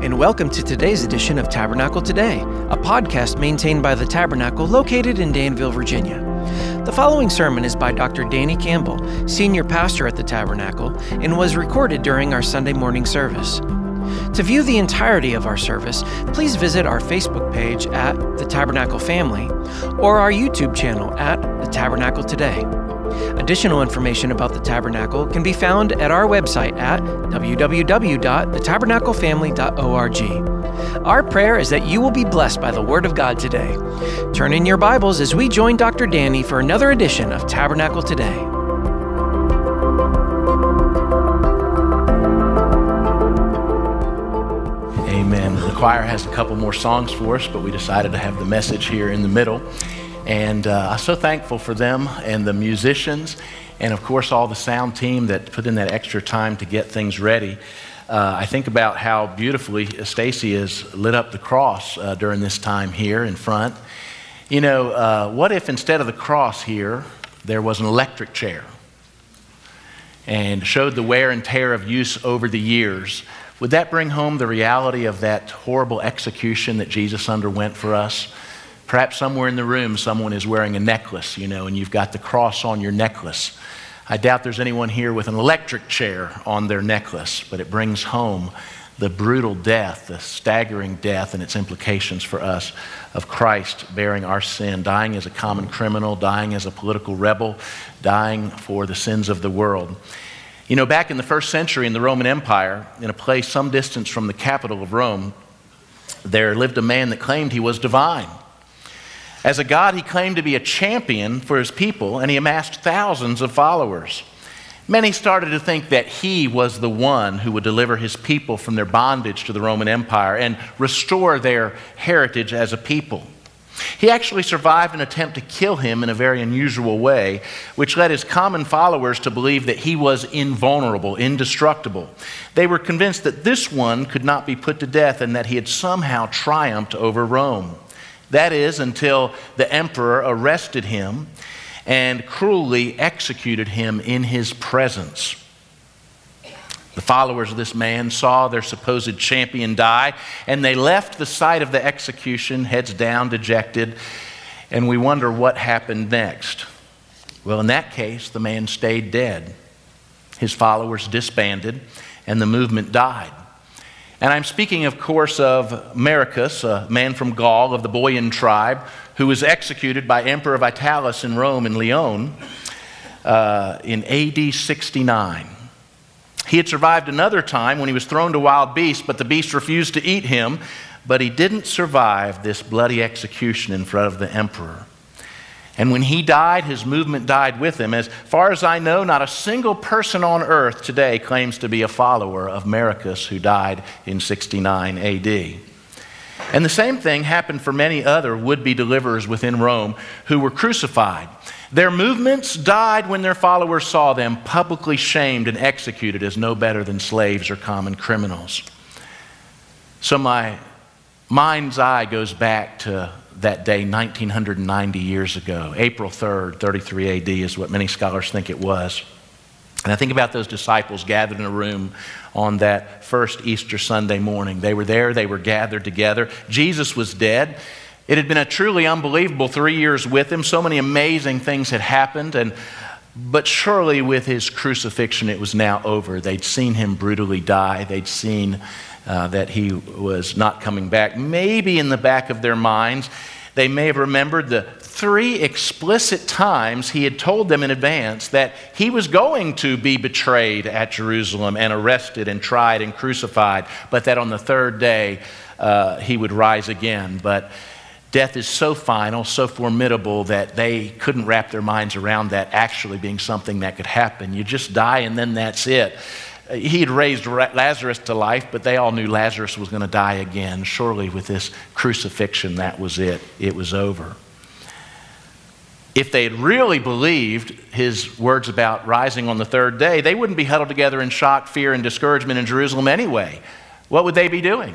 and welcome to today's edition of Tabernacle Today, a podcast maintained by the Tabernacle located in Danville, Virginia. The following sermon is by Dr. Danny Campbell, senior pastor at the Tabernacle, and was recorded during our Sunday morning service. To view the entirety of our service, please visit our Facebook page at The Tabernacle Family or our YouTube channel at The Tabernacle Today. Additional information about the Tabernacle can be found at our website at www.thetabernaclefamily.org. Our prayer is that you will be blessed by the Word of God today. Turn in your Bibles as we join Dr. Danny for another edition of Tabernacle Today. Amen. The choir has a couple more songs for us, but we decided to have the message here in the middle. And uh, I'm so thankful for them and the musicians, and of course, all the sound team that put in that extra time to get things ready. Uh, I think about how beautifully Stacy has lit up the cross uh, during this time here in front. You know, uh, what if instead of the cross here, there was an electric chair and showed the wear and tear of use over the years? Would that bring home the reality of that horrible execution that Jesus underwent for us? Perhaps somewhere in the room, someone is wearing a necklace, you know, and you've got the cross on your necklace. I doubt there's anyone here with an electric chair on their necklace, but it brings home the brutal death, the staggering death, and its implications for us of Christ bearing our sin, dying as a common criminal, dying as a political rebel, dying for the sins of the world. You know, back in the first century in the Roman Empire, in a place some distance from the capital of Rome, there lived a man that claimed he was divine. As a god, he claimed to be a champion for his people, and he amassed thousands of followers. Many started to think that he was the one who would deliver his people from their bondage to the Roman Empire and restore their heritage as a people. He actually survived an attempt to kill him in a very unusual way, which led his common followers to believe that he was invulnerable, indestructible. They were convinced that this one could not be put to death and that he had somehow triumphed over Rome. That is, until the emperor arrested him and cruelly executed him in his presence. The followers of this man saw their supposed champion die, and they left the site of the execution, heads down, dejected, and we wonder what happened next. Well, in that case, the man stayed dead. His followers disbanded, and the movement died. And I'm speaking, of course, of Maricus, a man from Gaul of the Boian tribe, who was executed by Emperor Vitellius in Rome in Lyon uh, in AD 69. He had survived another time when he was thrown to wild beasts, but the beast refused to eat him. But he didn't survive this bloody execution in front of the emperor. And when he died, his movement died with him. As far as I know, not a single person on earth today claims to be a follower of Maricus, who died in 69 AD. And the same thing happened for many other would be deliverers within Rome who were crucified. Their movements died when their followers saw them publicly shamed and executed as no better than slaves or common criminals. So my mind's eye goes back to that day 1990 years ago. April 3rd, 33 AD is what many scholars think it was. And I think about those disciples gathered in a room on that first Easter Sunday morning. They were there, they were gathered together. Jesus was dead. It had been a truly unbelievable three years with him. So many amazing things had happened. And, but surely with his crucifixion, it was now over. They'd seen him brutally die, they'd seen uh, that he was not coming back. Maybe in the back of their minds, they may have remembered the three explicit times he had told them in advance that he was going to be betrayed at Jerusalem and arrested and tried and crucified, but that on the third day uh, he would rise again. But death is so final, so formidable that they couldn't wrap their minds around that actually being something that could happen. You just die and then that's it. He had raised Lazarus to life, but they all knew Lazarus was going to die again. Surely, with this crucifixion, that was it. It was over. If they had really believed his words about rising on the third day, they wouldn't be huddled together in shock, fear, and discouragement in Jerusalem anyway. What would they be doing?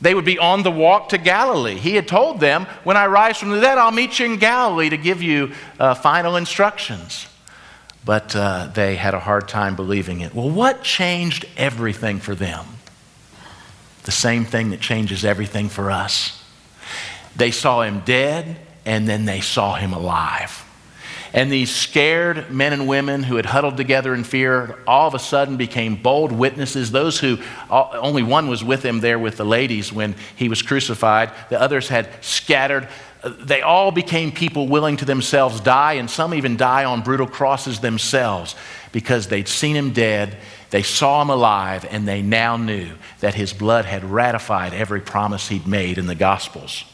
They would be on the walk to Galilee. He had told them, When I rise from the dead, I'll meet you in Galilee to give you uh, final instructions. But uh, they had a hard time believing it. Well, what changed everything for them? the same thing that changes everything for us. They saw him dead, and then they saw him alive. And these scared men and women who had huddled together in fear all of a sudden became bold witnesses. Those who, only one was with him there with the ladies when he was crucified, the others had scattered. They all became people willing to themselves die, and some even die on brutal crosses themselves because they'd seen him dead, they saw him alive, and they now knew that his blood had ratified every promise he'd made in the Gospels.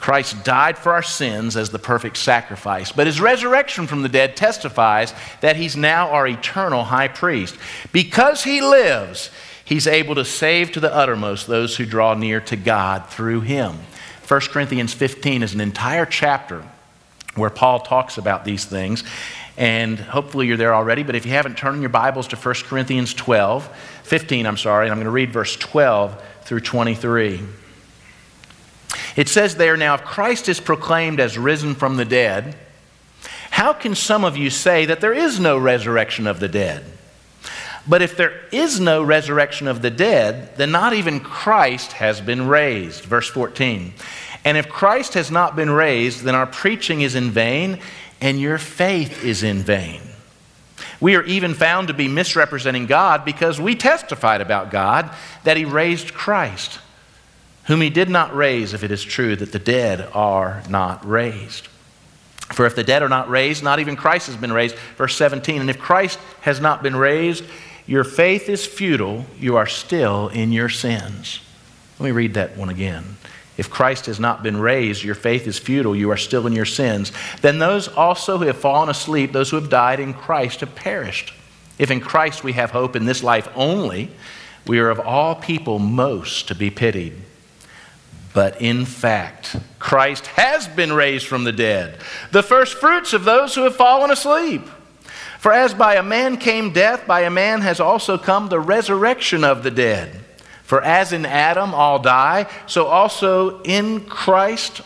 Christ died for our sins as the perfect sacrifice, but his resurrection from the dead testifies that he's now our eternal high priest. Because he lives, he's able to save to the uttermost those who draw near to God through him. 1 Corinthians 15 is an entire chapter where Paul talks about these things. And hopefully you're there already, but if you haven't, turn your Bibles to 1 Corinthians 12, 15, I'm sorry, and I'm going to read verse 12 through 23. It says there, now if Christ is proclaimed as risen from the dead, how can some of you say that there is no resurrection of the dead? But if there is no resurrection of the dead, then not even Christ has been raised. Verse 14. And if Christ has not been raised, then our preaching is in vain and your faith is in vain. We are even found to be misrepresenting God because we testified about God that He raised Christ whom he did not raise, if it is true that the dead are not raised. For if the dead are not raised, not even Christ has been raised. Verse 17, and if Christ has not been raised, your faith is futile, you are still in your sins. Let me read that one again. If Christ has not been raised, your faith is futile, you are still in your sins. Then those also who have fallen asleep, those who have died in Christ, have perished. If in Christ we have hope in this life only, we are of all people most to be pitied. But in fact, Christ has been raised from the dead, the first fruits of those who have fallen asleep. For as by a man came death, by a man has also come the resurrection of the dead. For as in Adam all die, so also in Christ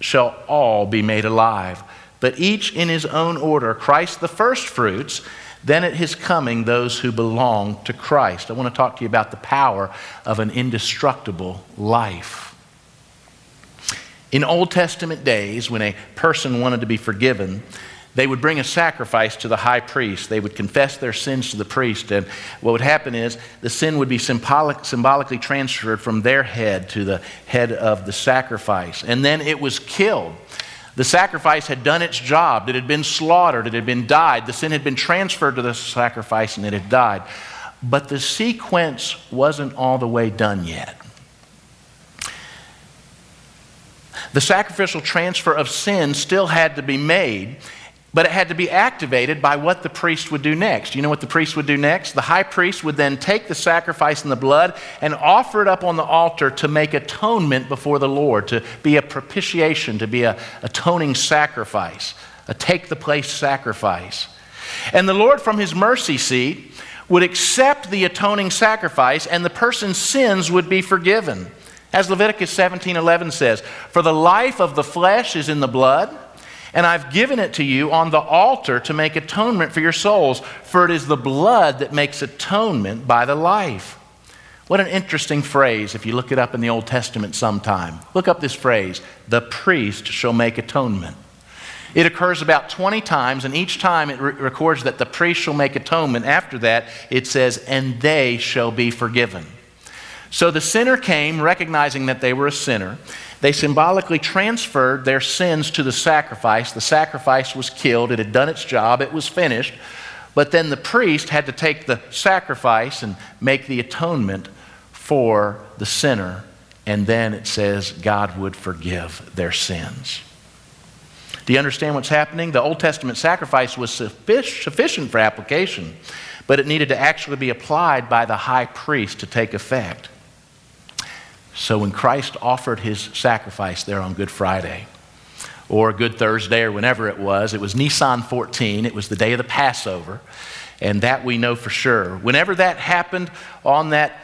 shall all be made alive, but each in his own order Christ the firstfruits, then at his coming those who belong to Christ. I want to talk to you about the power of an indestructible life. In Old Testament days, when a person wanted to be forgiven, they would bring a sacrifice to the high priest. They would confess their sins to the priest. And what would happen is the sin would be symbolic, symbolically transferred from their head to the head of the sacrifice. And then it was killed. The sacrifice had done its job. It had been slaughtered. It had been died. The sin had been transferred to the sacrifice and it had died. But the sequence wasn't all the way done yet. The sacrificial transfer of sin still had to be made, but it had to be activated by what the priest would do next. You know what the priest would do next? The high priest would then take the sacrifice and the blood and offer it up on the altar to make atonement before the Lord, to be a propitiation, to be a atoning sacrifice, a take the place sacrifice. And the Lord, from his mercy seat, would accept the atoning sacrifice, and the person's sins would be forgiven. As Leviticus 17:11 says, "For the life of the flesh is in the blood, and I've given it to you on the altar to make atonement for your souls, for it is the blood that makes atonement by the life." What an interesting phrase if you look it up in the Old Testament sometime. Look up this phrase, "The priest shall make atonement." It occurs about 20 times, and each time it re- records that the priest shall make atonement. After that, it says, and they shall be forgiven. So the sinner came, recognizing that they were a sinner. They symbolically transferred their sins to the sacrifice. The sacrifice was killed, it had done its job, it was finished. But then the priest had to take the sacrifice and make the atonement for the sinner. And then it says God would forgive their sins. Do you understand what's happening? The Old Testament sacrifice was sufficient for application, but it needed to actually be applied by the high priest to take effect. So when Christ offered his sacrifice there on Good Friday, or Good Thursday, or whenever it was, it was Nisan 14, it was the day of the Passover, and that we know for sure. Whenever that happened on that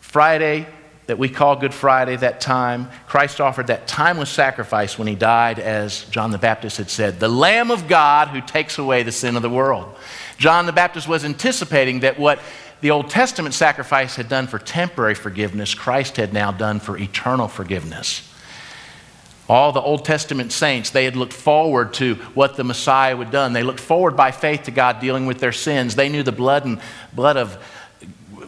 Friday that we call Good Friday, that time, Christ offered that timeless sacrifice when he died, as John the Baptist had said, the Lamb of God who takes away the sin of the world. John the Baptist was anticipating that what the Old Testament sacrifice had done for temporary forgiveness, Christ had now done for eternal forgiveness. All the Old Testament saints, they had looked forward to what the Messiah would done. They looked forward by faith to God dealing with their sins. They knew the blood and blood of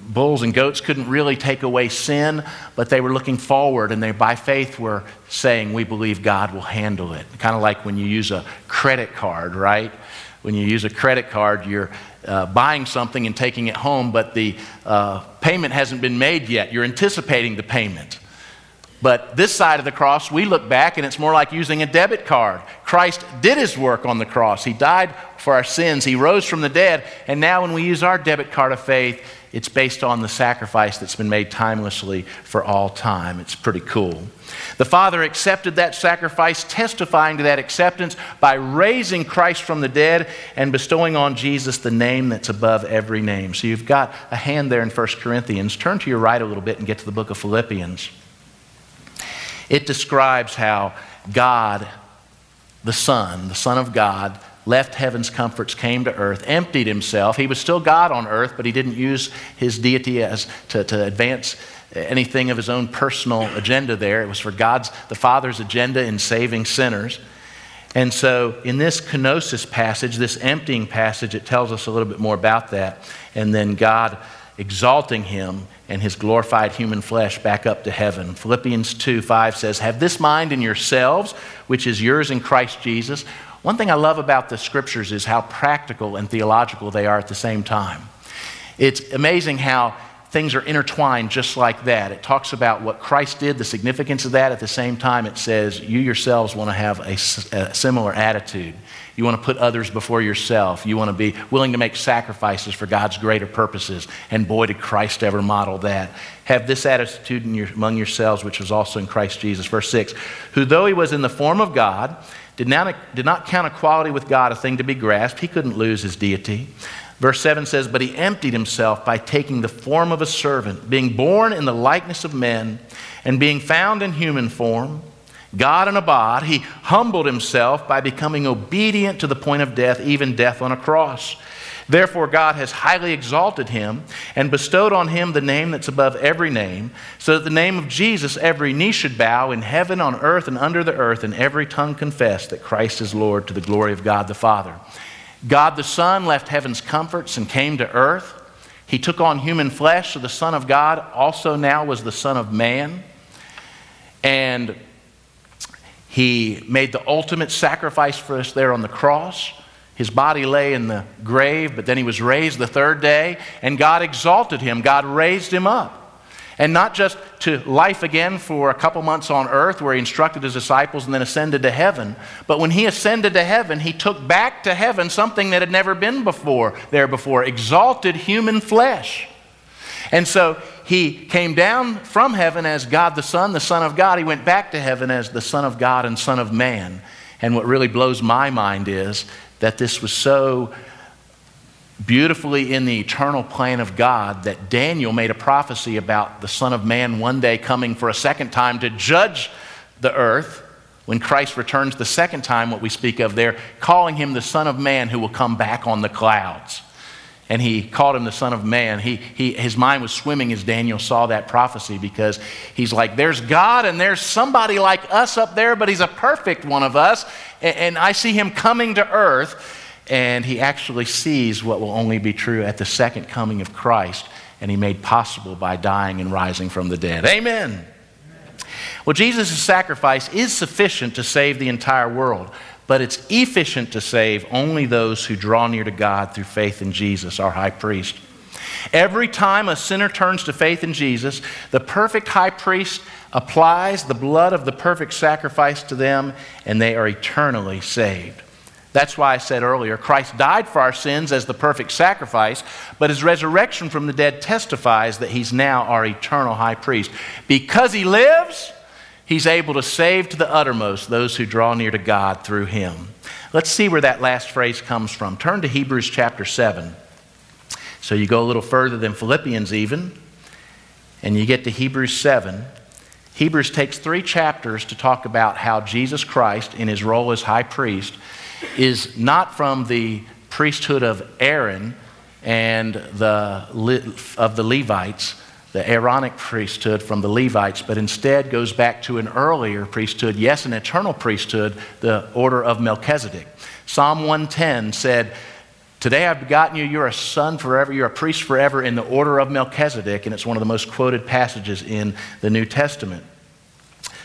bulls and goats couldn't really take away sin, but they were looking forward and they by faith were saying, We believe God will handle it. Kind of like when you use a credit card, right? When you use a credit card, you're uh, buying something and taking it home, but the uh, payment hasn't been made yet. You're anticipating the payment. But this side of the cross, we look back and it's more like using a debit card. Christ did his work on the cross. He died for our sins. He rose from the dead. And now, when we use our debit card of faith, it's based on the sacrifice that's been made timelessly for all time. It's pretty cool. The Father accepted that sacrifice, testifying to that acceptance by raising Christ from the dead and bestowing on Jesus the name that's above every name. So you've got a hand there in 1 Corinthians. Turn to your right a little bit and get to the book of Philippians. It describes how God, the Son, the Son of God, left heaven's comforts, came to earth, emptied himself. He was still God on earth, but he didn't use his deity as to, to advance anything of his own personal agenda there. It was for God's, the Father's agenda in saving sinners. And so, in this kenosis passage, this emptying passage, it tells us a little bit more about that. And then God exalting him and his glorified human flesh back up to heaven. Philippians 2 5 says, Have this mind in yourselves, which is yours in Christ Jesus. One thing I love about the scriptures is how practical and theological they are at the same time. It's amazing how things are intertwined just like that. It talks about what Christ did, the significance of that. At the same time, it says you yourselves want to have a, a similar attitude. You want to put others before yourself. You want to be willing to make sacrifices for God's greater purposes. And boy, did Christ ever model that. Have this attitude your, among yourselves, which was also in Christ Jesus. Verse 6 Who, though he was in the form of God, did not, did not count equality with God a thing to be grasped. He couldn't lose his deity. Verse 7 says, But he emptied himself by taking the form of a servant, being born in the likeness of men, and being found in human form. God in a bod, he humbled himself by becoming obedient to the point of death, even death on a cross. Therefore, God has highly exalted him and bestowed on him the name that's above every name, so that the name of Jesus every knee should bow in heaven, on earth, and under the earth, and every tongue confess that Christ is Lord to the glory of God the Father. God the Son left heaven's comforts and came to earth. He took on human flesh, so the Son of God also now was the Son of Man. And he made the ultimate sacrifice for us there on the cross. His body lay in the grave, but then he was raised the third day, and God exalted him. God raised him up. And not just to life again for a couple months on earth where he instructed his disciples and then ascended to heaven, but when he ascended to heaven, he took back to heaven something that had never been before there before exalted human flesh. And so he came down from heaven as God the Son, the Son of God. He went back to heaven as the Son of God and Son of Man. And what really blows my mind is that this was so beautifully in the eternal plan of God that Daniel made a prophecy about the Son of Man one day coming for a second time to judge the earth when Christ returns the second time, what we speak of there, calling him the Son of Man who will come back on the clouds and he called him the Son of Man. He, he, his mind was swimming as Daniel saw that prophecy because he's like, there's God and there's somebody like us up there, but he's a perfect one of us. And, and I see him coming to earth, and he actually sees what will only be true at the second coming of Christ, and he made possible by dying and rising from the dead. Amen. Well, Jesus' sacrifice is sufficient to save the entire world but it's efficient to save only those who draw near to God through faith in Jesus, our high priest. Every time a sinner turns to faith in Jesus, the perfect high priest applies the blood of the perfect sacrifice to them, and they are eternally saved. That's why I said earlier Christ died for our sins as the perfect sacrifice, but his resurrection from the dead testifies that he's now our eternal high priest. Because he lives, He's able to save to the uttermost those who draw near to God through him. Let's see where that last phrase comes from. Turn to Hebrews chapter 7. So you go a little further than Philippians, even, and you get to Hebrews 7. Hebrews takes three chapters to talk about how Jesus Christ, in his role as high priest, is not from the priesthood of Aaron and the, of the Levites, the Aaronic priesthood from the Levites, but instead goes back to an earlier priesthood, yes, an eternal priesthood, the order of Melchizedek. Psalm 110 said, Today I've begotten you, you're a son forever, you're a priest forever in the order of Melchizedek, and it's one of the most quoted passages in the New Testament.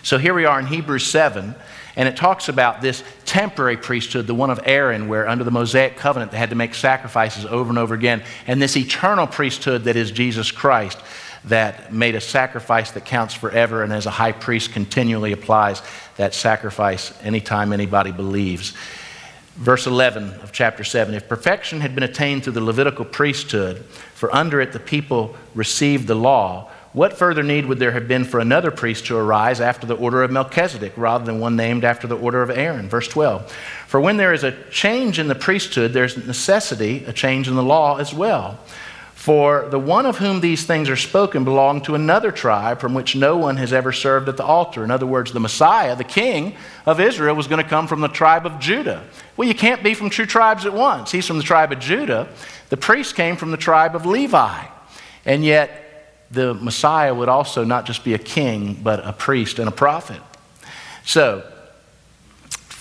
So here we are in Hebrews 7, and it talks about this temporary priesthood, the one of Aaron, where under the Mosaic covenant they had to make sacrifices over and over again, and this eternal priesthood that is Jesus Christ that made a sacrifice that counts forever, and as a high priest continually applies that sacrifice anytime anybody believes. Verse 11 of chapter 7 If perfection had been attained through the Levitical priesthood, for under it the people received the law, what further need would there have been for another priest to arise after the order of Melchizedek rather than one named after the order of Aaron? Verse 12. For when there is a change in the priesthood, there's necessity, a change in the law as well. For the one of whom these things are spoken belonged to another tribe from which no one has ever served at the altar. In other words, the Messiah, the king of Israel, was going to come from the tribe of Judah. Well, you can't be from two tribes at once. He's from the tribe of Judah. The priest came from the tribe of Levi. And yet, the Messiah would also not just be a king, but a priest and a prophet. So,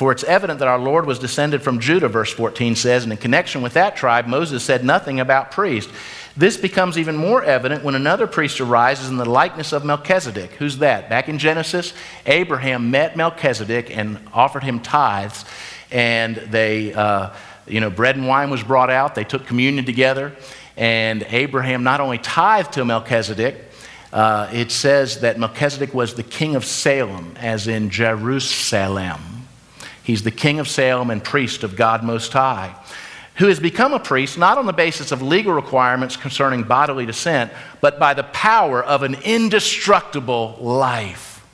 for it's evident that our Lord was descended from Judah, verse 14 says, and in connection with that tribe, Moses said nothing about priest. This becomes even more evident when another priest arises in the likeness of Melchizedek. Who's that? Back in Genesis, Abraham met Melchizedek and offered him tithes, and they, uh, you know, bread and wine was brought out. They took communion together, and Abraham not only tithed to Melchizedek, uh, it says that Melchizedek was the king of Salem, as in Jerusalem. He's the king of Salem and priest of God Most High who has become a priest not on the basis of legal requirements concerning bodily descent, but by the power of an indestructible life.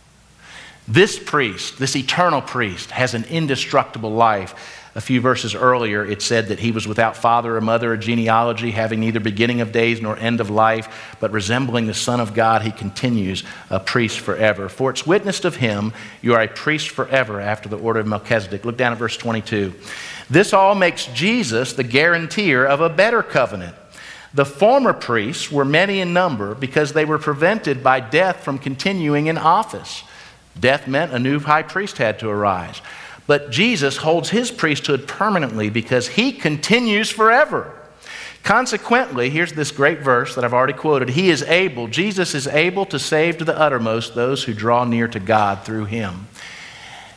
This priest, this eternal priest, has an indestructible life. A few verses earlier, it said that he was without father or mother or genealogy, having neither beginning of days nor end of life, but resembling the Son of God, he continues a priest forever. For it's witnessed of him, you are a priest forever after the order of Melchizedek. Look down at verse 22. This all makes Jesus the guarantor of a better covenant. The former priests were many in number because they were prevented by death from continuing in office. Death meant a new high priest had to arise. But Jesus holds his priesthood permanently because he continues forever. Consequently, here's this great verse that I've already quoted He is able, Jesus is able to save to the uttermost those who draw near to God through him.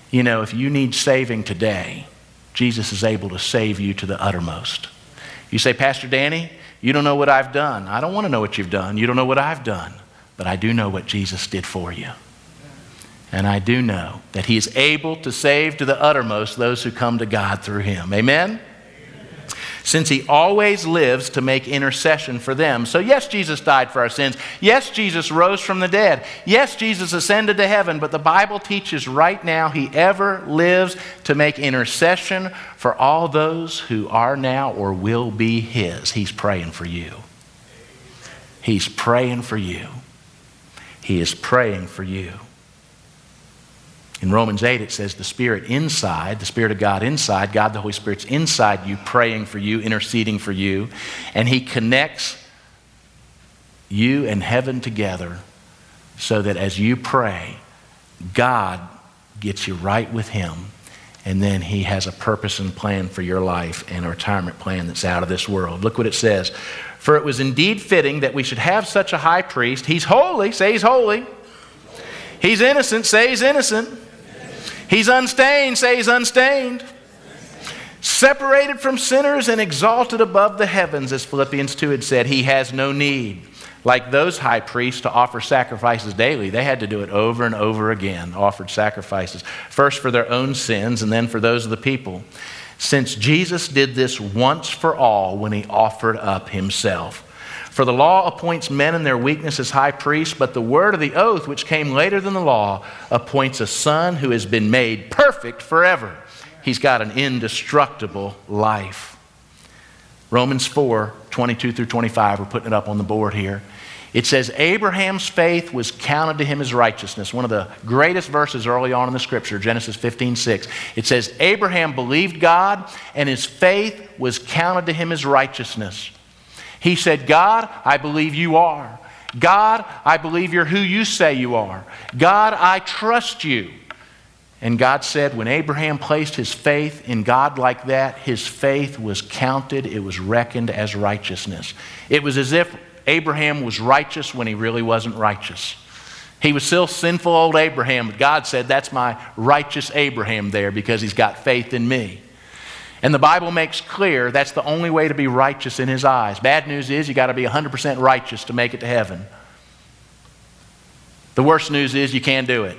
You know, if you need saving today, Jesus is able to save you to the uttermost. You say, Pastor Danny, you don't know what I've done. I don't want to know what you've done. You don't know what I've done. But I do know what Jesus did for you. And I do know that He is able to save to the uttermost those who come to God through Him. Amen? since he always lives to make intercession for them. So, yes, Jesus died for our sins. Yes, Jesus rose from the dead. Yes, Jesus ascended to heaven. But the Bible teaches right now he ever lives to make intercession for all those who are now or will be his. He's praying for you. He's praying for you. He is praying for you. In Romans 8, it says the Spirit inside, the Spirit of God inside, God the Holy Spirit's inside you, praying for you, interceding for you, and He connects you and heaven together so that as you pray, God gets you right with Him, and then He has a purpose and plan for your life and a retirement plan that's out of this world. Look what it says. For it was indeed fitting that we should have such a high priest. He's holy, say he's holy. He's innocent, say he's innocent. He's unstained, say he's unstained. Separated from sinners and exalted above the heavens, as Philippians 2 had said. He has no need, like those high priests, to offer sacrifices daily. They had to do it over and over again, offered sacrifices, first for their own sins and then for those of the people. Since Jesus did this once for all when he offered up himself. For the law appoints men in their weakness as high priests, but the word of the oath, which came later than the law, appoints a son who has been made perfect forever. He's got an indestructible life. Romans 4 22 through 25, we're putting it up on the board here. It says, Abraham's faith was counted to him as righteousness. One of the greatest verses early on in the scripture, Genesis 15 6. It says, Abraham believed God, and his faith was counted to him as righteousness. He said, God, I believe you are. God, I believe you're who you say you are. God, I trust you. And God said, when Abraham placed his faith in God like that, his faith was counted, it was reckoned as righteousness. It was as if Abraham was righteous when he really wasn't righteous. He was still sinful old Abraham, but God said, That's my righteous Abraham there because he's got faith in me. And the Bible makes clear that's the only way to be righteous in his eyes. Bad news is you got to be 100% righteous to make it to heaven. The worst news is you can't do it.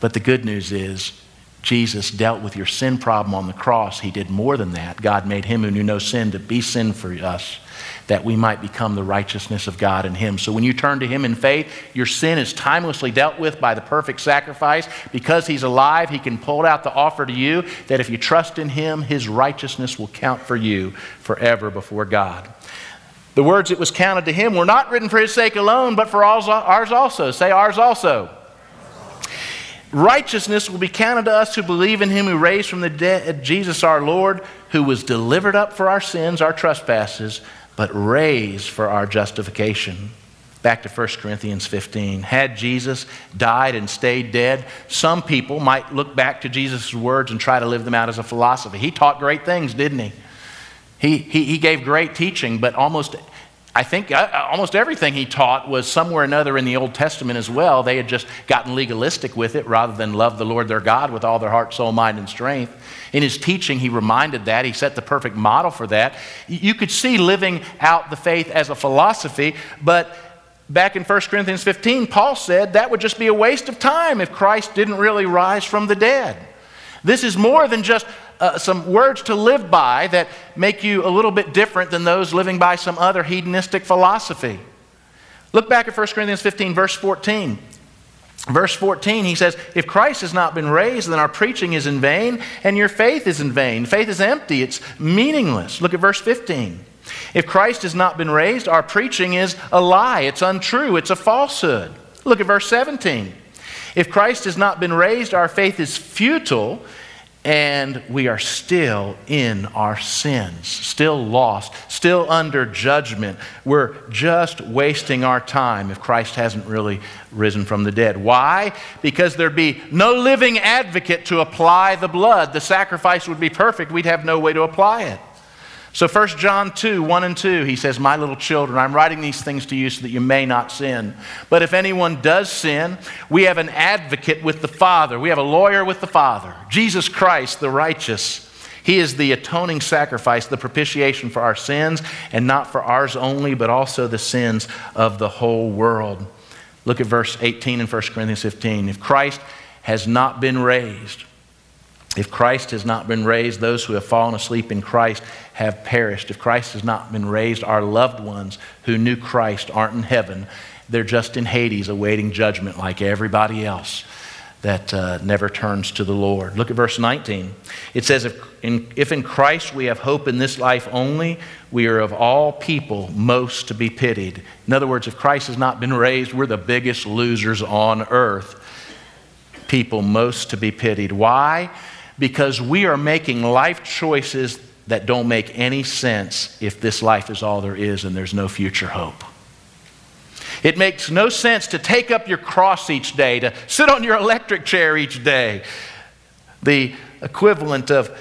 But the good news is Jesus dealt with your sin problem on the cross. He did more than that. God made him who knew no sin to be sin for us, that we might become the righteousness of God in him. So when you turn to him in faith, your sin is timelessly dealt with by the perfect sacrifice. Because he's alive, he can pull out the offer to you that if you trust in him, his righteousness will count for you forever before God. The words it was counted to him were not written for his sake alone, but for ours also. Say ours also. Righteousness will be counted to us who believe in him who raised from the dead Jesus our Lord, who was delivered up for our sins, our trespasses, but raised for our justification. Back to 1 Corinthians 15. Had Jesus died and stayed dead, some people might look back to Jesus' words and try to live them out as a philosophy. He taught great things, didn't he? He, he, he gave great teaching, but almost I think uh, uh, almost everything he taught was somewhere or another in the Old Testament as well. They had just gotten legalistic with it rather than love the Lord their God with all their heart, soul, mind, and strength. In his teaching, he reminded that. He set the perfect model for that. You could see living out the faith as a philosophy, but back in 1 Corinthians 15, Paul said that would just be a waste of time if Christ didn't really rise from the dead. This is more than just uh, some words to live by that make you a little bit different than those living by some other hedonistic philosophy. Look back at 1 Corinthians 15, verse 14. Verse 14, he says, If Christ has not been raised, then our preaching is in vain, and your faith is in vain. Faith is empty, it's meaningless. Look at verse 15. If Christ has not been raised, our preaching is a lie, it's untrue, it's a falsehood. Look at verse 17. If Christ has not been raised, our faith is futile, and we are still in our sins, still lost, still under judgment. We're just wasting our time if Christ hasn't really risen from the dead. Why? Because there'd be no living advocate to apply the blood. The sacrifice would be perfect, we'd have no way to apply it. So 1 John 2, 1 and 2, he says, My little children, I'm writing these things to you so that you may not sin. But if anyone does sin, we have an advocate with the Father. We have a lawyer with the Father, Jesus Christ, the righteous. He is the atoning sacrifice, the propitiation for our sins, and not for ours only, but also the sins of the whole world. Look at verse 18 in 1 Corinthians 15. If Christ has not been raised, if Christ has not been raised, those who have fallen asleep in Christ have perished. If Christ has not been raised, our loved ones who knew Christ aren't in heaven. They're just in Hades awaiting judgment like everybody else that uh, never turns to the Lord. Look at verse 19. It says, if in, if in Christ we have hope in this life only, we are of all people most to be pitied. In other words, if Christ has not been raised, we're the biggest losers on earth. People most to be pitied. Why? Because we are making life choices that don't make any sense if this life is all there is and there's no future hope. It makes no sense to take up your cross each day, to sit on your electric chair each day. The equivalent of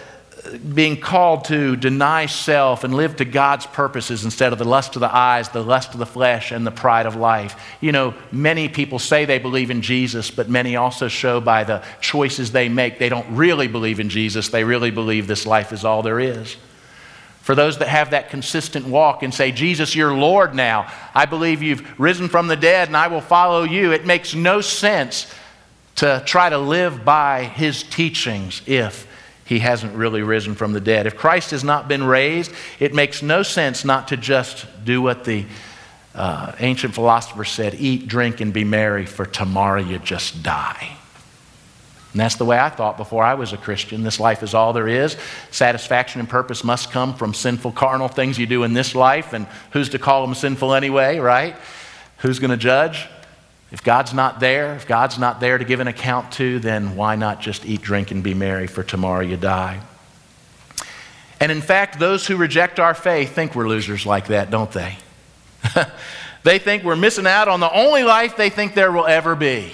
being called to deny self and live to God's purposes instead of the lust of the eyes, the lust of the flesh, and the pride of life. You know, many people say they believe in Jesus, but many also show by the choices they make they don't really believe in Jesus. They really believe this life is all there is. For those that have that consistent walk and say, Jesus, you're Lord now. I believe you've risen from the dead and I will follow you. It makes no sense to try to live by his teachings if he hasn't really risen from the dead. If Christ has not been raised, it makes no sense not to just do what the uh, ancient philosopher said eat, drink, and be merry, for tomorrow you just die. And that's the way I thought before I was a Christian. This life is all there is. Satisfaction and purpose must come from sinful, carnal things you do in this life. And who's to call them sinful anyway, right? Who's going to judge? If God's not there, if God's not there to give an account to, then why not just eat, drink, and be merry, for tomorrow you die? And in fact, those who reject our faith think we're losers like that, don't they? they think we're missing out on the only life they think there will ever be.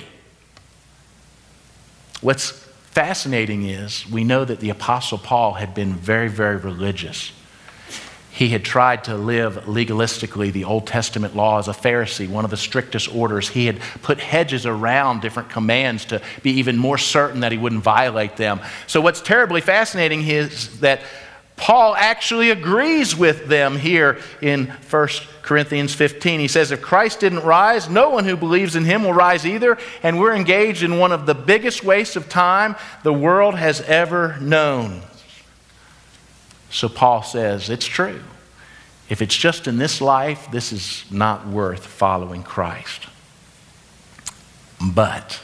What's fascinating is we know that the Apostle Paul had been very, very religious. He had tried to live legalistically the Old Testament law as a Pharisee, one of the strictest orders. He had put hedges around different commands to be even more certain that he wouldn't violate them. So, what's terribly fascinating is that Paul actually agrees with them here in 1 Corinthians 15. He says, If Christ didn't rise, no one who believes in him will rise either. And we're engaged in one of the biggest wastes of time the world has ever known. So Paul says, It's true. If it's just in this life, this is not worth following Christ. But,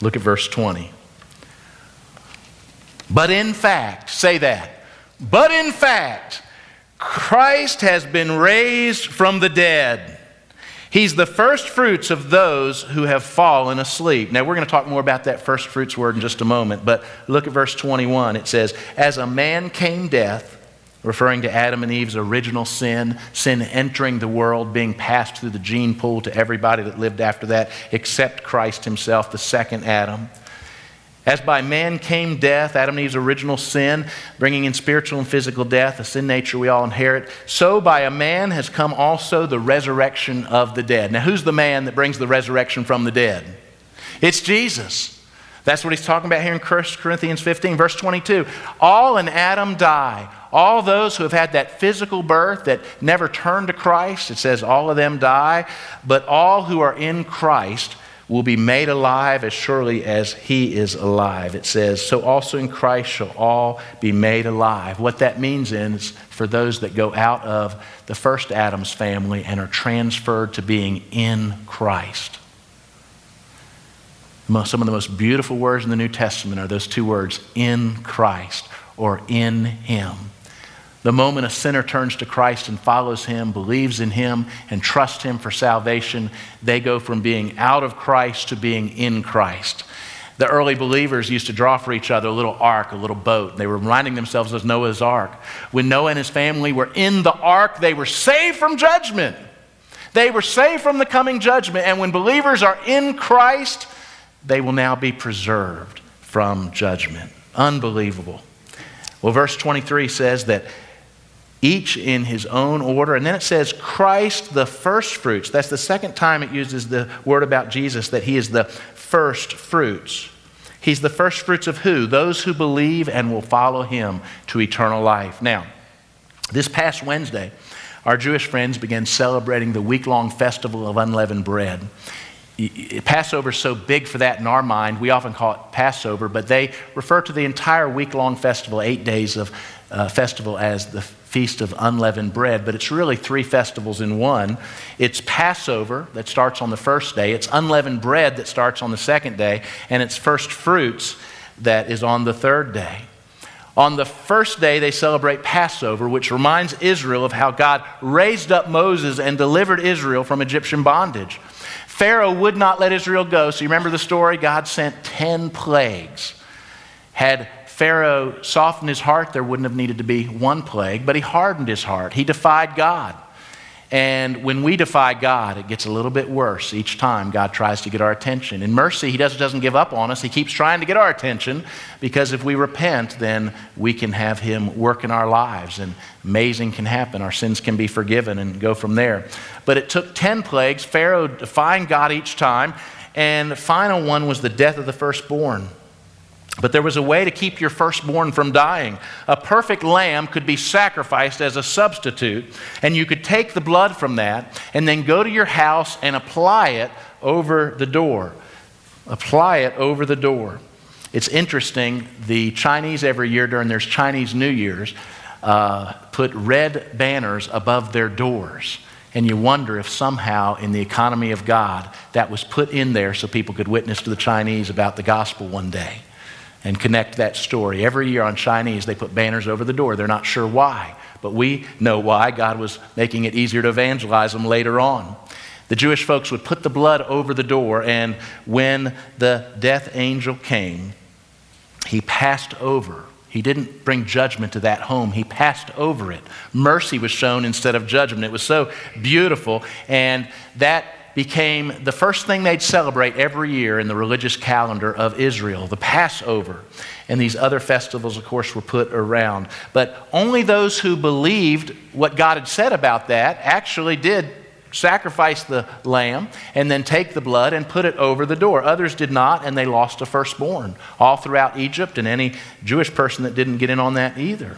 look at verse 20. But in fact, say that. But in fact, Christ has been raised from the dead. He's the first fruits of those who have fallen asleep. Now, we're going to talk more about that first fruits word in just a moment, but look at verse 21. It says, As a man came death, referring to Adam and Eve's original sin, sin entering the world, being passed through the gene pool to everybody that lived after that, except Christ himself, the second Adam. As by man came death, Adam and Eve's original sin, bringing in spiritual and physical death, a sin nature we all inherit, so by a man has come also the resurrection of the dead. Now, who's the man that brings the resurrection from the dead? It's Jesus. That's what he's talking about here in 1 Corinthians 15, verse 22. All in Adam die. All those who have had that physical birth that never turned to Christ, it says all of them die. But all who are in Christ will be made alive as surely as he is alive. It says, So also in Christ shall all be made alive. What that means is for those that go out of the first Adam's family and are transferred to being in Christ. Some of the most beautiful words in the New Testament are those two words, in Christ or in Him. The moment a sinner turns to Christ and follows Him, believes in Him, and trusts Him for salvation, they go from being out of Christ to being in Christ. The early believers used to draw for each other a little ark, a little boat. They were reminding themselves of Noah's ark. When Noah and his family were in the ark, they were saved from judgment. They were saved from the coming judgment. And when believers are in Christ, they will now be preserved from judgment. Unbelievable. Well, verse 23 says that each in his own order. And then it says, Christ the first fruits. That's the second time it uses the word about Jesus, that he is the first fruits. He's the first fruits of who? Those who believe and will follow him to eternal life. Now, this past Wednesday, our Jewish friends began celebrating the week long festival of unleavened bread. Passover is so big for that in our mind, we often call it Passover, but they refer to the entire week long festival, eight days of uh, festival, as the Feast of Unleavened Bread, but it's really three festivals in one. It's Passover that starts on the first day, it's unleavened bread that starts on the second day, and it's first fruits that is on the third day. On the first day, they celebrate Passover, which reminds Israel of how God raised up Moses and delivered Israel from Egyptian bondage. Pharaoh would not let Israel go, so you remember the story? God sent 10 plagues. Had Pharaoh softened his heart, there wouldn't have needed to be one plague, but he hardened his heart. He defied God. And when we defy God, it gets a little bit worse each time God tries to get our attention. In mercy, He doesn't, give up on us. He keeps trying to get our attention because if we repent, then we can have Him work in our lives and amazing can happen. Our sins can be forgiven and go from there. But it took 10 plagues, Pharaoh defying God each time, and the final one was the death of the firstborn. But there was a way to keep your firstborn from dying. A perfect lamb could be sacrificed as a substitute, and you could take the blood from that and then go to your house and apply it over the door. Apply it over the door. It's interesting, the Chinese every year during their Chinese New Year's uh, put red banners above their doors. And you wonder if somehow in the economy of God that was put in there so people could witness to the Chinese about the gospel one day and connect that story. Every year on Chinese, they put banners over the door. They're not sure why, but we know why. God was making it easier to evangelize them later on. The Jewish folks would put the blood over the door, and when the death angel came, he passed over He didn't bring judgment to that home. He passed over it. Mercy was shown instead of judgment. It was so beautiful. And that became the first thing they'd celebrate every year in the religious calendar of Israel the Passover. And these other festivals, of course, were put around. But only those who believed what God had said about that actually did sacrifice the lamb and then take the blood and put it over the door. Others did not, and they lost a firstborn all throughout Egypt, and any Jewish person that didn't get in on that either.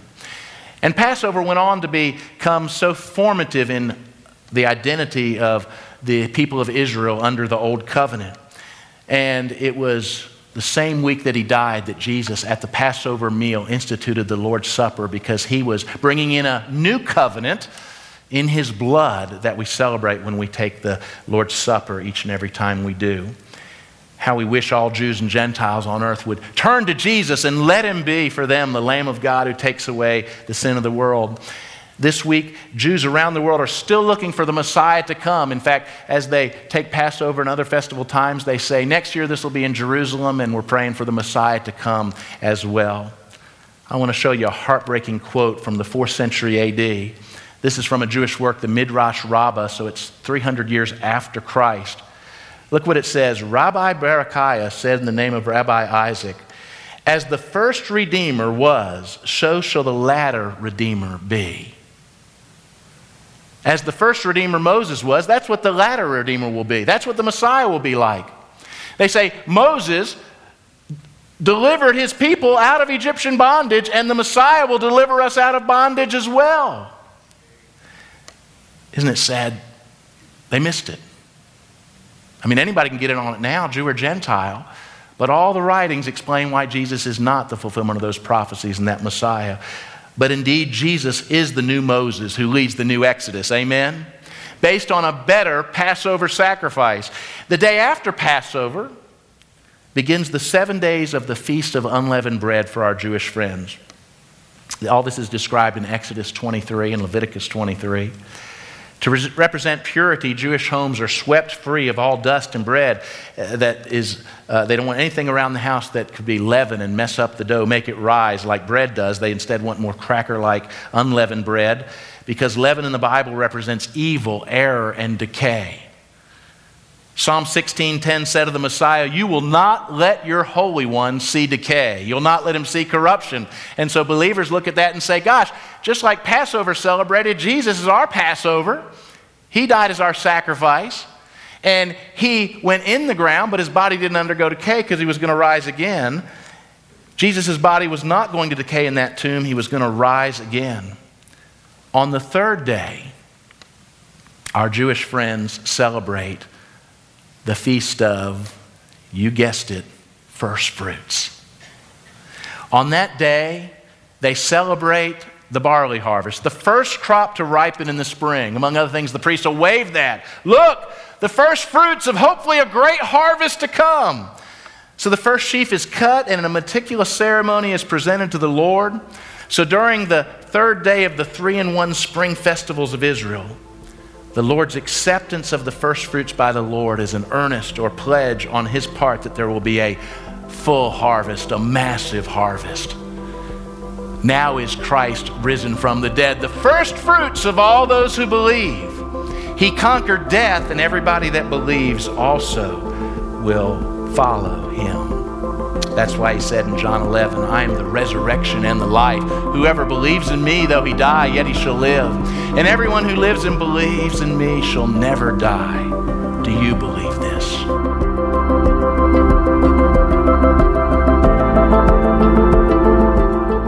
And Passover went on to become so formative in the identity of the people of Israel under the Old Covenant. And it was the same week that he died that Jesus, at the Passover meal, instituted the Lord's Supper because he was bringing in a new covenant in his blood that we celebrate when we take the Lord's Supper each and every time we do. How we wish all Jews and Gentiles on earth would turn to Jesus and let him be for them the Lamb of God who takes away the sin of the world. This week, Jews around the world are still looking for the Messiah to come. In fact, as they take Passover and other festival times, they say, next year this will be in Jerusalem, and we're praying for the Messiah to come as well. I want to show you a heartbreaking quote from the 4th century AD. This is from a Jewish work, the Midrash Rabbah, so it's 300 years after Christ. Look what it says Rabbi Berekiah said in the name of Rabbi Isaac, As the first Redeemer was, so shall the latter Redeemer be. As the first Redeemer Moses was, that's what the latter Redeemer will be. That's what the Messiah will be like. They say Moses delivered his people out of Egyptian bondage, and the Messiah will deliver us out of bondage as well. Isn't it sad? They missed it. I mean, anybody can get in on it now, Jew or Gentile, but all the writings explain why Jesus is not the fulfillment of those prophecies and that Messiah. But indeed, Jesus is the new Moses who leads the new Exodus. Amen? Based on a better Passover sacrifice. The day after Passover begins the seven days of the Feast of Unleavened Bread for our Jewish friends. All this is described in Exodus 23 and Leviticus 23. To re- represent purity, Jewish homes are swept free of all dust and bread uh, that is, uh, they don't want anything around the house that could be leaven and mess up the dough, make it rise like bread does. They instead want more cracker like unleavened bread because leaven in the Bible represents evil, error, and decay. Psalm 16:10 said of the Messiah, "You will not let your holy one see decay. You'll not let him see corruption." And so believers look at that and say, "Gosh, just like Passover celebrated, Jesus is our Passover. He died as our sacrifice, and he went in the ground, but his body didn't undergo decay because he was going to rise again." Jesus' body was not going to decay in that tomb, he was going to rise again. On the third day, our Jewish friends celebrate the feast of, you guessed it, first fruits. On that day, they celebrate the barley harvest, the first crop to ripen in the spring. Among other things, the priest will wave that. Look, the first fruits of hopefully a great harvest to come. So the first sheaf is cut, and in a meticulous ceremony is presented to the Lord. So during the third day of the three in one spring festivals of Israel, the Lord's acceptance of the first fruits by the Lord is an earnest or pledge on his part that there will be a full harvest, a massive harvest. Now is Christ risen from the dead, the first fruits of all those who believe. He conquered death, and everybody that believes also will follow him. That's why he said in John 11, I am the resurrection and the life. Whoever believes in me, though he die, yet he shall live. And everyone who lives and believes in me shall never die. Do you believe this?